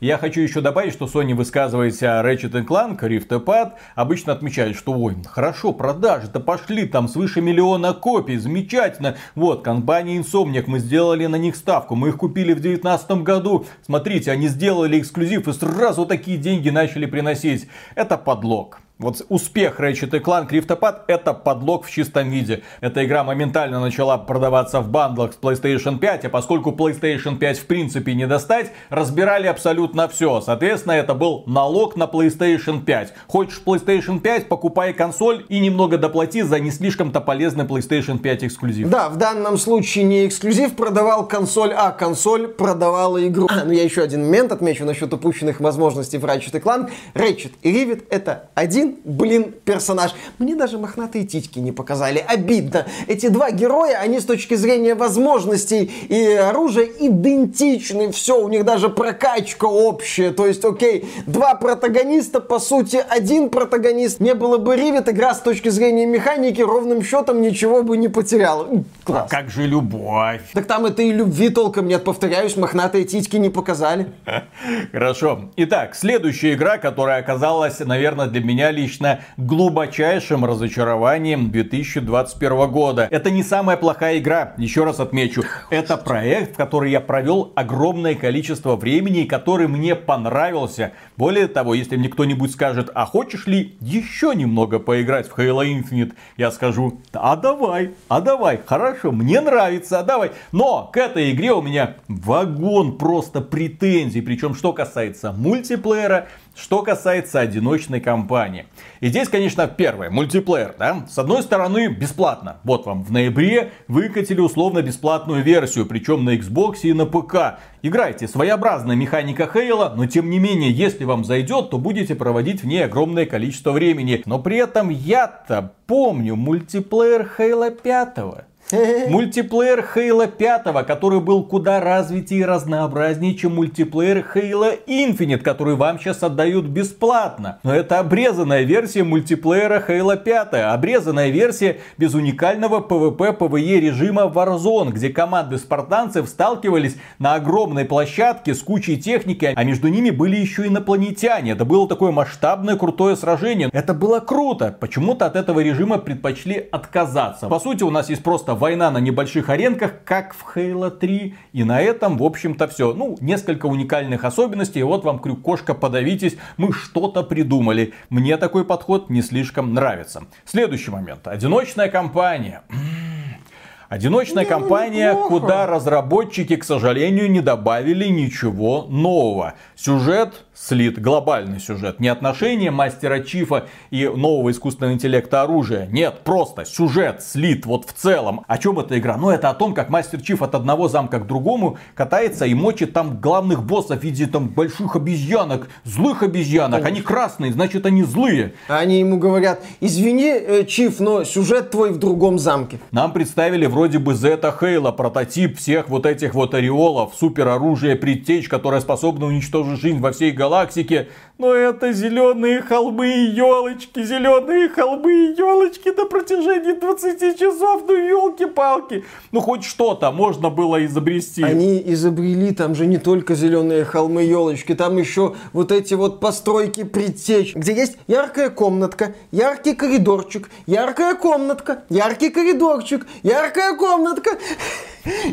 я хочу еще добавить, что Sony, высказывается о Ratchet Clank, Rift Apart, обычно отмечает, что ой, хорошо, продажи-то пошли, там свыше миллиона копий, замечательно. Вот, компания Insomniac, мы сделали на них ставку, мы их купили в 2019 году. Смотрите, они сделали эксклюзив и сразу такие деньги начали приносить. Это подлог. Вот успех Ratchet Clank Rift это подлог в чистом виде. Эта игра моментально начала продаваться в бандлах с PlayStation 5, а поскольку PlayStation 5 в принципе не достать, разбирали абсолютно все. Соответственно, это был налог на PlayStation 5. Хочешь PlayStation 5, покупай консоль и немного доплати за не слишком-то полезный PlayStation 5 эксклюзив. Да, в данном случае не эксклюзив продавал консоль, а консоль продавала игру. Но я еще один момент отмечу насчет упущенных возможностей в Ratchet Clank. Ratchet и Rivet это один один, блин, персонаж. Мне даже мохнатые титьки не показали. Обидно. Эти два героя, они с точки зрения возможностей и оружия идентичны. Все, у них даже прокачка общая. То есть, окей, два протагониста, по сути, один протагонист. Не было бы Ривет, игра с точки зрения механики ровным счетом ничего бы не потеряла. Класс. А как же любовь? Так там это и любви толком нет, повторяюсь, мохнатые титьки не показали. Хорошо. Итак, следующая игра, которая оказалась, наверное, для меня лично глубочайшим разочарованием 2021 года. Это не самая плохая игра, еще раз отмечу. Это проект, в который я провел огромное количество времени и который мне понравился. Более того, если мне кто-нибудь скажет, а хочешь ли еще немного поиграть в Halo Infinite, я скажу, а давай, а давай, хорошо, мне нравится, а давай. Но к этой игре у меня вагон просто претензий, причем что касается мультиплеера, что касается одиночной кампании. И здесь, конечно, первое, мультиплеер, да? С одной стороны, бесплатно. Вот вам в ноябре выкатили условно бесплатную версию, причем на Xbox и на ПК. Играйте, своеобразная механика Хейла, но тем не менее, если вам зайдет, то будете проводить в ней огромное количество времени. Но при этом я-то помню мультиплеер Хейла 5. Мультиплеер Halo 5, который был куда развитее и разнообразнее, чем мультиплеер Halo Infinite, который вам сейчас отдают бесплатно. Но это обрезанная версия мультиплеера Halo 5, обрезанная версия без уникального PvP-PvE режима Warzone, где команды спартанцев сталкивались на огромной площадке с кучей техники, а между ними были еще инопланетяне. Это было такое масштабное крутое сражение. Это было круто. Почему-то от этого режима предпочли отказаться. По сути, у нас есть просто война на небольших аренках, как в Halo 3. И на этом, в общем-то, все. Ну, несколько уникальных особенностей. Вот вам крюк кошка, подавитесь. Мы что-то придумали. Мне такой подход не слишком нравится. Следующий момент. Одиночная компания. Одиночная ну, компания, неплохо. куда разработчики, к сожалению, не добавили ничего нового. Сюжет слит, глобальный сюжет. Не отношения мастера Чифа и нового искусственного интеллекта оружия. Нет, просто сюжет слит вот в целом. О чем эта игра? Ну, это о том, как мастер Чиф от одного замка к другому катается и мочит там главных боссов в виде там больших обезьянок, злых обезьянок. Они красные, значит они злые. Они ему говорят, извини, э, Чиф, но сюжет твой в другом замке. Нам представили вроде бы Зета Хейла, прототип всех вот этих вот ореолов, супероружие предтеч, которое способно уничтожить жизнь во всей галактике галактике. Но это зеленые холмы и елочки, зеленые холмы и елочки на протяжении 20 часов. Ну елки-палки. Ну хоть что-то можно было изобрести. Они изобрели там же не только зеленые холмы и елочки, там еще вот эти вот постройки предтеч, где есть яркая комнатка, яркий коридорчик, яркая комнатка, яркий коридорчик, яркая комнатка.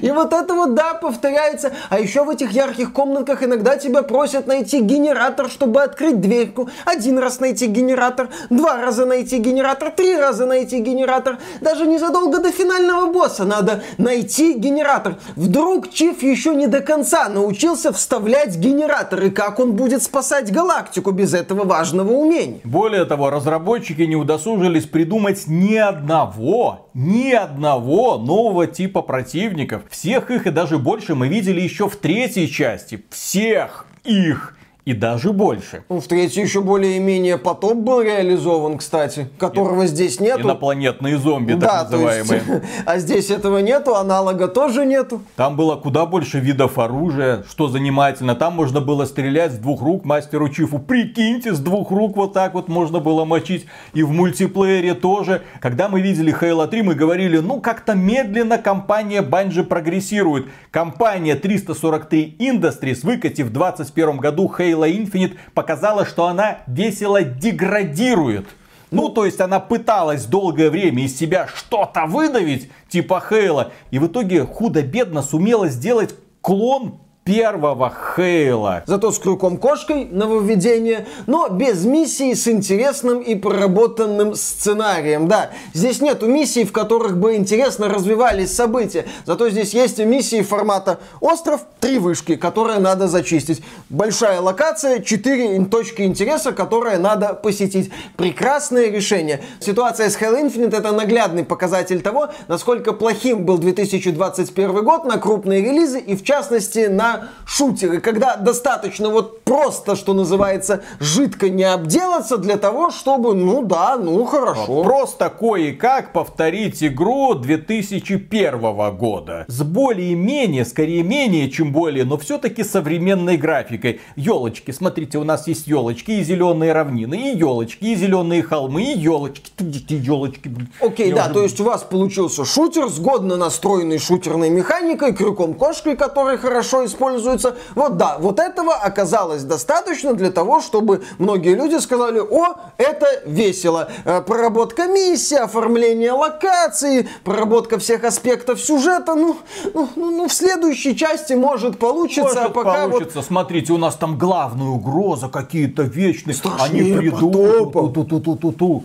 И вот это вот, да, повторяется. А еще в этих ярких комнатках иногда тебя просят найти генератор, чтобы открыть дверьку. Один раз найти генератор, два раза найти генератор, три раза найти генератор. Даже незадолго до финального босса надо найти генератор. Вдруг Чиф еще не до конца научился вставлять генератор. И как он будет спасать галактику без этого важного умения? Более того, разработчики не удосужились придумать ни одного, ни одного нового типа противника союзников. Всех их и даже больше мы видели еще в третьей части. Всех их и даже больше. Ну, в третьей еще более-менее потоп был реализован, кстати, которого и, здесь нету. Инопланетные зомби, да, так называемые. Есть, а здесь этого нету, аналога тоже нету. Там было куда больше видов оружия, что занимательно. Там можно было стрелять с двух рук мастеру Чифу. Прикиньте, с двух рук вот так вот можно было мочить. И в мультиплеере тоже. Когда мы видели Halo 3, мы говорили, ну как-то медленно компания Bungie прогрессирует. Компания 343 Industries, выкатив в 2021 году Halo Halo Infinite показала, что она весело деградирует. Ну, то есть она пыталась долгое время из себя что-то выдавить, типа Хейла, и в итоге худо-бедно сумела сделать клон первого Хейла. Зато с крюком-кошкой нововведение, но без миссии с интересным и проработанным сценарием. Да, здесь нету миссий, в которых бы интересно развивались события. Зато здесь есть миссии формата остров, три вышки, которые надо зачистить. Большая локация, четыре точки интереса, которые надо посетить. Прекрасное решение. Ситуация с Halo Infinite это наглядный показатель того, насколько плохим был 2021 год на крупные релизы и в частности на шутеры, когда достаточно вот просто, что называется, жидко не обделаться для того, чтобы, ну да, ну хорошо. Просто кое-как повторить игру 2001 года. С более-менее, скорее менее, чем более, но все-таки современной графикой. Елочки, смотрите, у нас есть елочки и зеленые равнины, и елочки, и зеленые холмы, и елочки, елочки. Окей, okay, да, то есть у вас получился шутер с годно настроенной шутерной механикой, крюком кошкой, который хорошо используется используется. Вот да, вот этого оказалось достаточно для того, чтобы многие люди сказали, о, это весело. Э, проработка миссии, оформление локации, проработка всех аспектов сюжета, ну, ну, ну, ну в следующей части может получится, может а пока получится. Вот... Смотрите, у нас там главная угроза, какие-то вечные. Страшнее Они придут. Ту-ту-ту-ту-ту.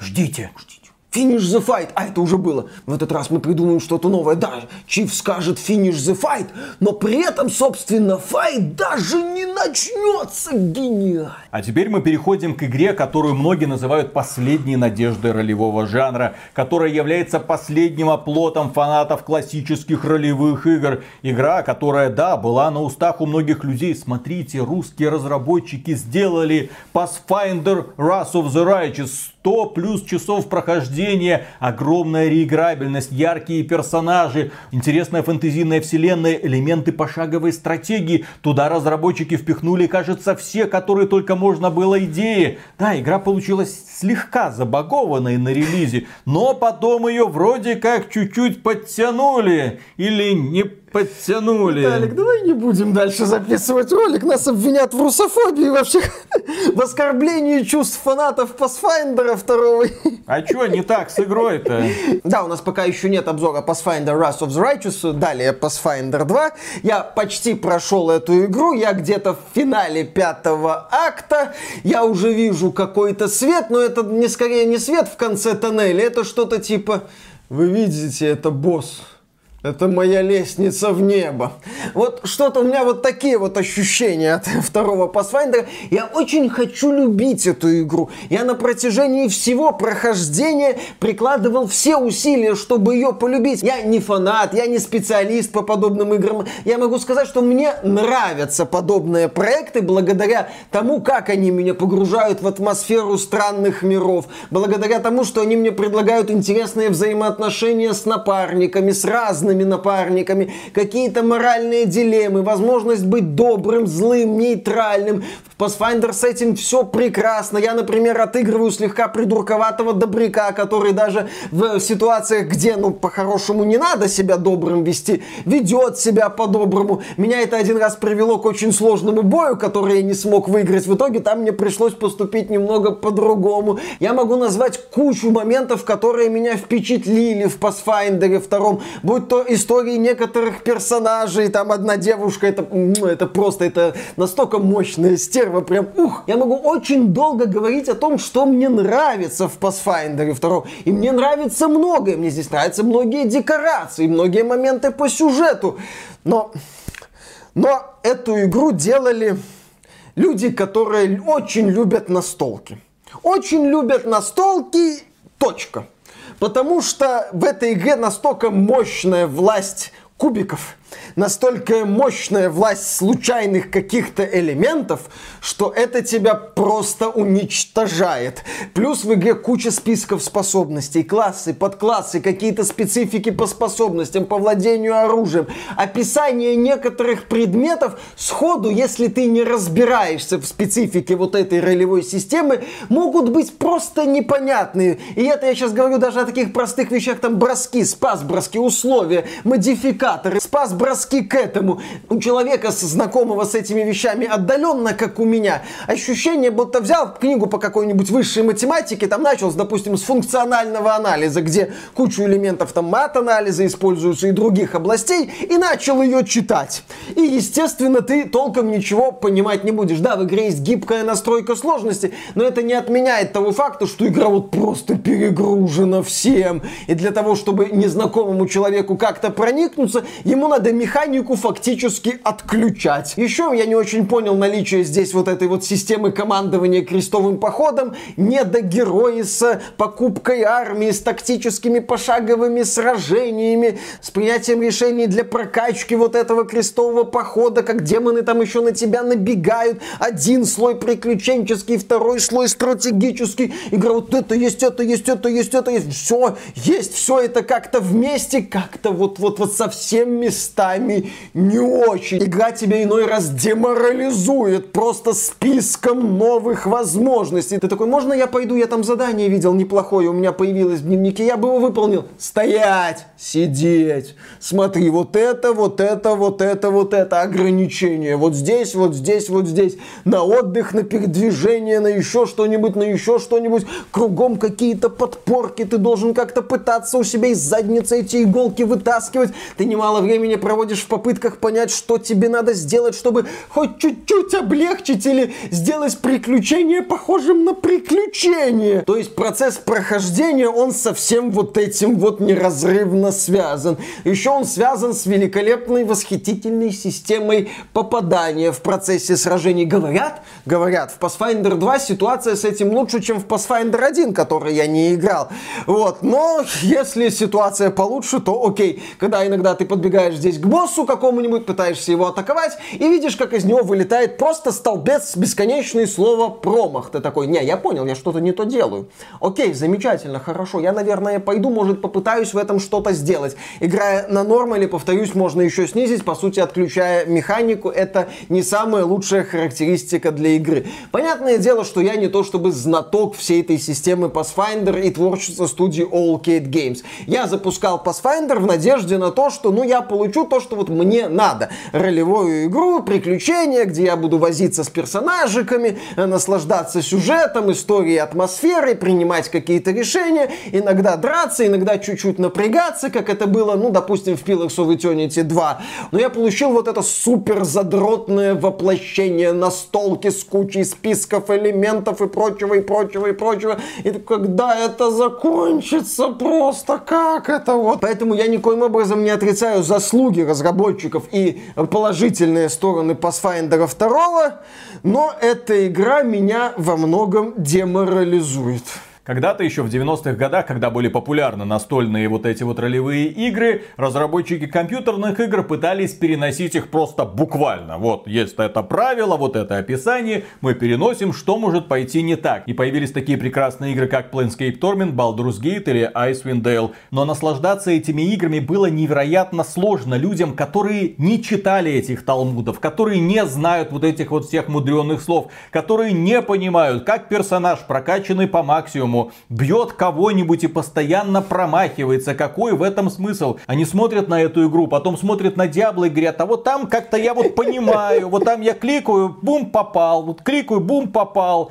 Ждите. Ждите. Finish the fight. А, это уже было. В этот раз мы придумаем что-то новое. Да, Чиф скажет finish the fight, но при этом, собственно, файт даже не начнется. Гениально. А теперь мы переходим к игре, которую многие называют последней надеждой ролевого жанра, которая является последним оплотом фанатов классических ролевых игр. Игра, которая, да, была на устах у многих людей. Смотрите, русские разработчики сделали Pathfinder Wrath of the Righteous 100 плюс часов прохождения, огромная реиграбельность, яркие персонажи, интересная фэнтезийная вселенная, элементы пошаговой стратегии. Туда разработчики впихнули, кажется, все, которые только можно было идеи. Да, игра получилась слегка забагованной на релизе, но потом ее вроде как чуть-чуть подтянули. Или не подтянули. Виталик, давай не будем дальше записывать ролик. Нас обвинят в русофобии вообще. В оскорблении чувств фанатов Pathfinder второго. А что не так с игрой-то? Да, у нас пока еще нет обзора Pathfinder Wrath of the Righteous, далее Pathfinder 2. Я почти прошел эту игру, я где-то в финале пятого акта. Я уже вижу какой-то свет, но это не скорее не свет в конце тоннеля, это что-то типа... Вы видите, это босс. Это моя лестница в небо. Вот что-то у меня вот такие вот ощущения от второго Pathfinder. Я очень хочу любить эту игру. Я на протяжении всего прохождения прикладывал все усилия, чтобы ее полюбить. Я не фанат, я не специалист по подобным играм. Я могу сказать, что мне нравятся подобные проекты благодаря тому, как они меня погружают в атмосферу странных миров. Благодаря тому, что они мне предлагают интересные взаимоотношения с напарниками, с разными разными напарниками, какие-то моральные дилеммы, возможность быть добрым, злым, нейтральным. В Pathfinder с этим все прекрасно. Я, например, отыгрываю слегка придурковатого добряка, который даже в ситуациях, где, ну, по-хорошему не надо себя добрым вести, ведет себя по-доброму. Меня это один раз привело к очень сложному бою, который я не смог выиграть. В итоге там мне пришлось поступить немного по-другому. Я могу назвать кучу моментов, которые меня впечатлили в Pathfinder втором, будь то истории некоторых персонажей, там одна девушка, это, это просто, это настолько мощная стерва, прям, ух, я могу очень долго говорить о том, что мне нравится в Pathfinder 2, и мне нравится многое, мне здесь нравятся многие декорации, многие моменты по сюжету, но, но эту игру делали люди, которые очень любят настолки. Очень любят настолки, точка. Потому что в этой игре настолько мощная власть кубиков, настолько мощная власть случайных каких-то элементов, что это тебя просто уничтожает. Плюс в игре куча списков способностей, классы, подклассы, какие-то специфики по способностям, по владению оружием, описание некоторых предметов сходу, если ты не разбираешься в специфике вот этой ролевой системы, могут быть просто непонятные. И это я сейчас говорю даже о таких простых вещах, там броски, спас броски, условия, модификаторы, спас броски к этому. У человека, знакомого с этими вещами отдаленно, как у меня, ощущение, будто взял книгу по какой-нибудь высшей математике, там начал, допустим, с функционального анализа, где кучу элементов там мат-анализа используются и других областей, и начал ее читать. И, естественно, ты толком ничего понимать не будешь. Да, в игре есть гибкая настройка сложности, но это не отменяет того факта, что игра вот просто перегружена всем. И для того, чтобы незнакомому человеку как-то проникнуться, ему надо механику фактически отключать. Еще я не очень понял наличие здесь вот этой вот системы командования крестовым походом, недогерои с покупкой армии, с тактическими пошаговыми сражениями, с принятием решений для прокачки вот этого крестового похода, как демоны там еще на тебя набегают. Один слой приключенческий, второй слой стратегический. Игра вот это есть, это есть, это есть, это есть. Все есть, все это как-то вместе, как-то вот, вот, вот совсем совсем местами не очень. Игра тебя иной раз деморализует просто списком новых возможностей. Ты такой, можно я пойду, я там задание видел неплохое, у меня появилось в дневнике, я бы его выполнил. Стоять, сидеть, смотри, вот это, вот это, вот это, вот это ограничение. Вот здесь, вот здесь, вот здесь. На отдых, на передвижение, на еще что-нибудь, на еще что-нибудь. Кругом какие-то подпорки. Ты должен как-то пытаться у себя из задницы эти иголки вытаскивать. Ты немало времени проводишь в попытках понять, что тебе надо сделать, чтобы хоть чуть-чуть облегчить или сделать приключение похожим на приключение. То есть процесс прохождения, он совсем вот этим вот неразрывно связан. Еще он связан с великолепной, восхитительной системой попадания в процессе сражений. Говорят, говорят, в Pathfinder 2 ситуация с этим лучше, чем в Pathfinder 1, который я не играл. Вот, но если ситуация получше, то окей. Когда иногда ты подбегаешь здесь к боссу какому-нибудь, пытаешься его атаковать, и видишь, как из него вылетает просто столбец бесконечное слово промах. Ты такой, не, я понял, я что-то не то делаю. Окей, замечательно, хорошо, я, наверное, пойду, может, попытаюсь в этом что-то сделать. Играя на нормале, повторюсь, можно еще снизить, по сути, отключая механику, это не самая лучшая характеристика для игры. Понятное дело, что я не то чтобы знаток всей этой системы Pathfinder и творчества студии All Kate Games. Я запускал Pathfinder в надежде на то, что ну я получу то, что вот мне надо. Ролевую игру, приключения, где я буду возиться с персонажиками, наслаждаться сюжетом, историей, атмосферой, принимать какие-то решения, иногда драться, иногда чуть-чуть напрягаться, как это было, ну, допустим, в Pillars of Eternity 2. Но я получил вот это супер задротное воплощение настолки с кучей списков элементов и прочего, и прочего, и прочего. И когда это закончится, просто как это вот. Поэтому я никоим образом не отрицаю заслуги разработчиков и положительные стороны Pathfinder 2, но эта игра меня во многом деморализует. Когда-то еще в 90-х годах, когда были популярны настольные вот эти вот ролевые игры, разработчики компьютерных игр пытались переносить их просто буквально. Вот есть это правило, вот это описание, мы переносим, что может пойти не так. И появились такие прекрасные игры, как Planescape Torment, Baldur's Gate или Icewind Dale. Но наслаждаться этими играми было невероятно сложно людям, которые не читали этих талмудов, которые не знают вот этих вот всех мудреных слов, которые не понимают, как персонаж прокачанный по максимуму, по бьет кого-нибудь и постоянно промахивается. Какой в этом смысл? Они смотрят на эту игру, потом смотрят на Диабло и говорят, а вот там как-то я вот понимаю, вот там я кликаю, бум, попал, вот кликаю, бум, попал.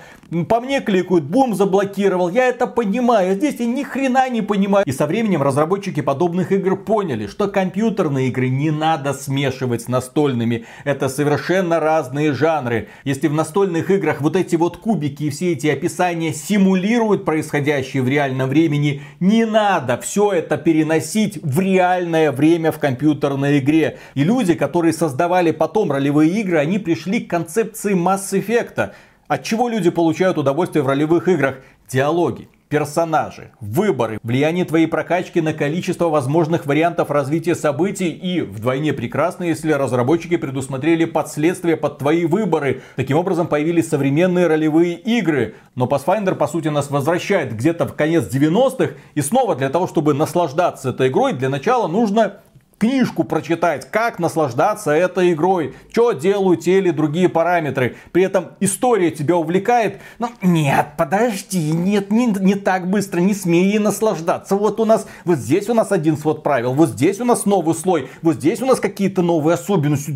По мне кликают, бум, заблокировал. Я это понимаю. Здесь я ни хрена не понимаю. И со временем разработчики подобных игр поняли, что компьютерные игры не надо смешивать с настольными. Это совершенно разные жанры. Если в настольных играх вот эти вот кубики и все эти описания симулируют происходящее в реальном времени, не надо все это переносить в реальное время в компьютерной игре. И люди, которые создавали потом ролевые игры, они пришли к концепции Mass Effect. От чего люди получают удовольствие в ролевых играх? Диалоги, персонажи, выборы, влияние твоей прокачки на количество возможных вариантов развития событий и вдвойне прекрасно, если разработчики предусмотрели последствия под твои выборы. Таким образом появились современные ролевые игры. Но Pathfinder по сути нас возвращает где-то в конец 90-х и снова для того, чтобы наслаждаться этой игрой, для начала нужно книжку прочитать, как наслаждаться этой игрой, что делают те или другие параметры. При этом история тебя увлекает. Ну, нет, подожди, нет, не, не так быстро, не смей наслаждаться. Вот у нас, вот здесь у нас один свод правил, вот здесь у нас новый слой, вот здесь у нас какие-то новые особенности.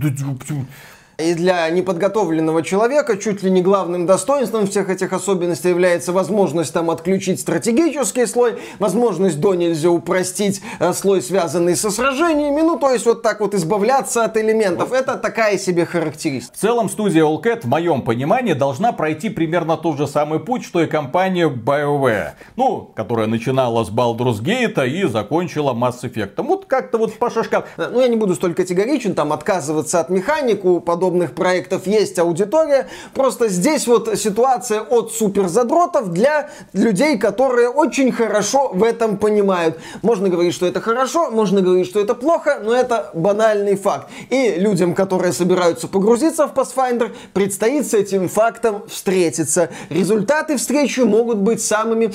И для неподготовленного человека чуть ли не главным достоинством всех этих особенностей является возможность там отключить стратегический слой, возможность до нельзя упростить э, слой, связанный со сражениями, ну то есть вот так вот избавляться от элементов. Это такая себе характеристика. В целом студия Allcat в моем понимании должна пройти примерно тот же самый путь, что и компания BioWare. Ну, которая начинала с Baldur's Gate и закончила Mass Effect. Вот как-то вот по шажкам. Э, ну я не буду столько категоричен, там отказываться от механику, подобного подобных проектов есть аудитория. Просто здесь вот ситуация от супер задротов для людей, которые очень хорошо в этом понимают. Можно говорить, что это хорошо, можно говорить, что это плохо, но это банальный факт. И людям, которые собираются погрузиться в Pathfinder, предстоит с этим фактом встретиться. Результаты встречи могут быть самыми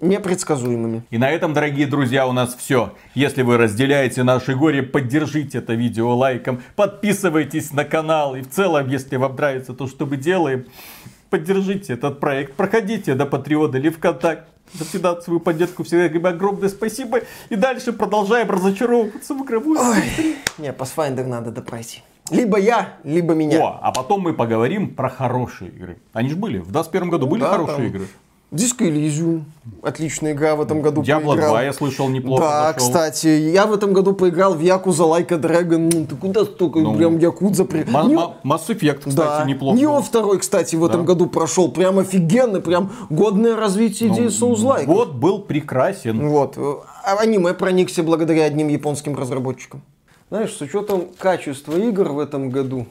непредсказуемыми. И на этом, дорогие друзья, у нас все. Если вы разделяете наше горе, поддержите это видео лайком, подписывайтесь на канал. И в целом, если вам нравится то, что мы делаем, поддержите этот проект. Проходите до Патреона или ВКонтакте. За финансовую поддержку всегда говорим огромное спасибо. И дальше продолжаем разочаровываться в игровую. Ой, не, Pathfinder надо допройти. Либо я, либо меня. О, а потом мы поговорим про хорошие игры. Они же были. В 21 году были да, хорошие там. игры. Диско Elysium. Отличная игра в этом году Diablo поиграл. 2, я слышал, неплохо Да, зашел. кстати, я в этом году поиграл в Якуза Like a Dragon. Ну, ты куда столько Ну, прям Якудза при... Mass Effect, кстати, да. неплохо. Нио второй, кстати, в этом Да. году прошел. Прям офигенно, прям годное развитие идеи Souls-like. Вот был прекрасен. Вот. А аниме проникся благодаря одним японским разработчикам. Знаешь, с учетом качества игр в этом году,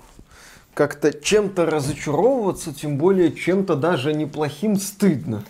как-то чем-то разочаровываться, тем более чем-то даже неплохим стыдно.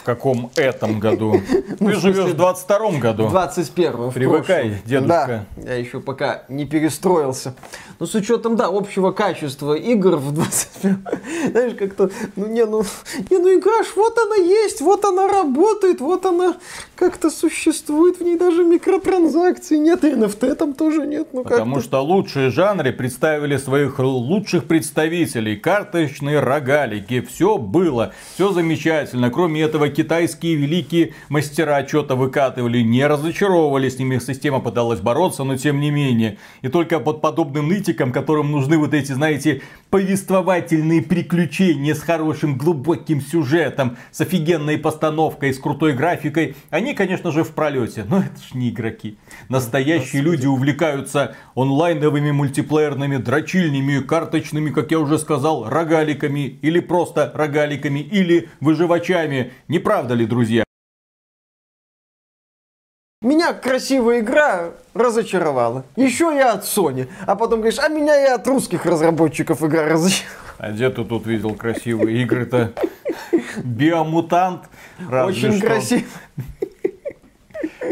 В каком этом году? Ты живешь в 22 году. В 21 в Привыкай, дедушка. Да, я еще пока не перестроился. Но с учетом, да, общего качества игр в 21 знаешь, как-то, ну не, ну, не, ну игра ж, вот она есть, вот она работает, вот она как-то существует, в ней даже микротранзакций нет, и NFT там тоже нет, ну Потому что лучшие жанры представили своих лучших представителей. Карточные рогалики. Все было. Все замечательно. Кроме этого, китайские великие мастера что-то выкатывали. Не разочаровывали. С ними система пыталась бороться, но тем не менее. И только под подобным нытикам, которым нужны вот эти, знаете, повествовательные приключения с хорошим глубоким сюжетом, с офигенной постановкой, с крутой графикой, они, конечно же, в пролете. Но это ж не игроки. Настоящие люди увлекаются онлайновыми мультиплеерными дрочильнями, карточными, как я уже сказал, рогаликами, или просто рогаликами, или выживачами. Не правда ли, друзья? Меня красивая игра разочаровала. Еще я от Sony. А потом говоришь, а меня и от русских разработчиков игра разочаровала. А где ты тут видел красивые игры-то? Биомутант. Очень что. красиво.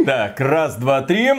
Так, раз, два, три.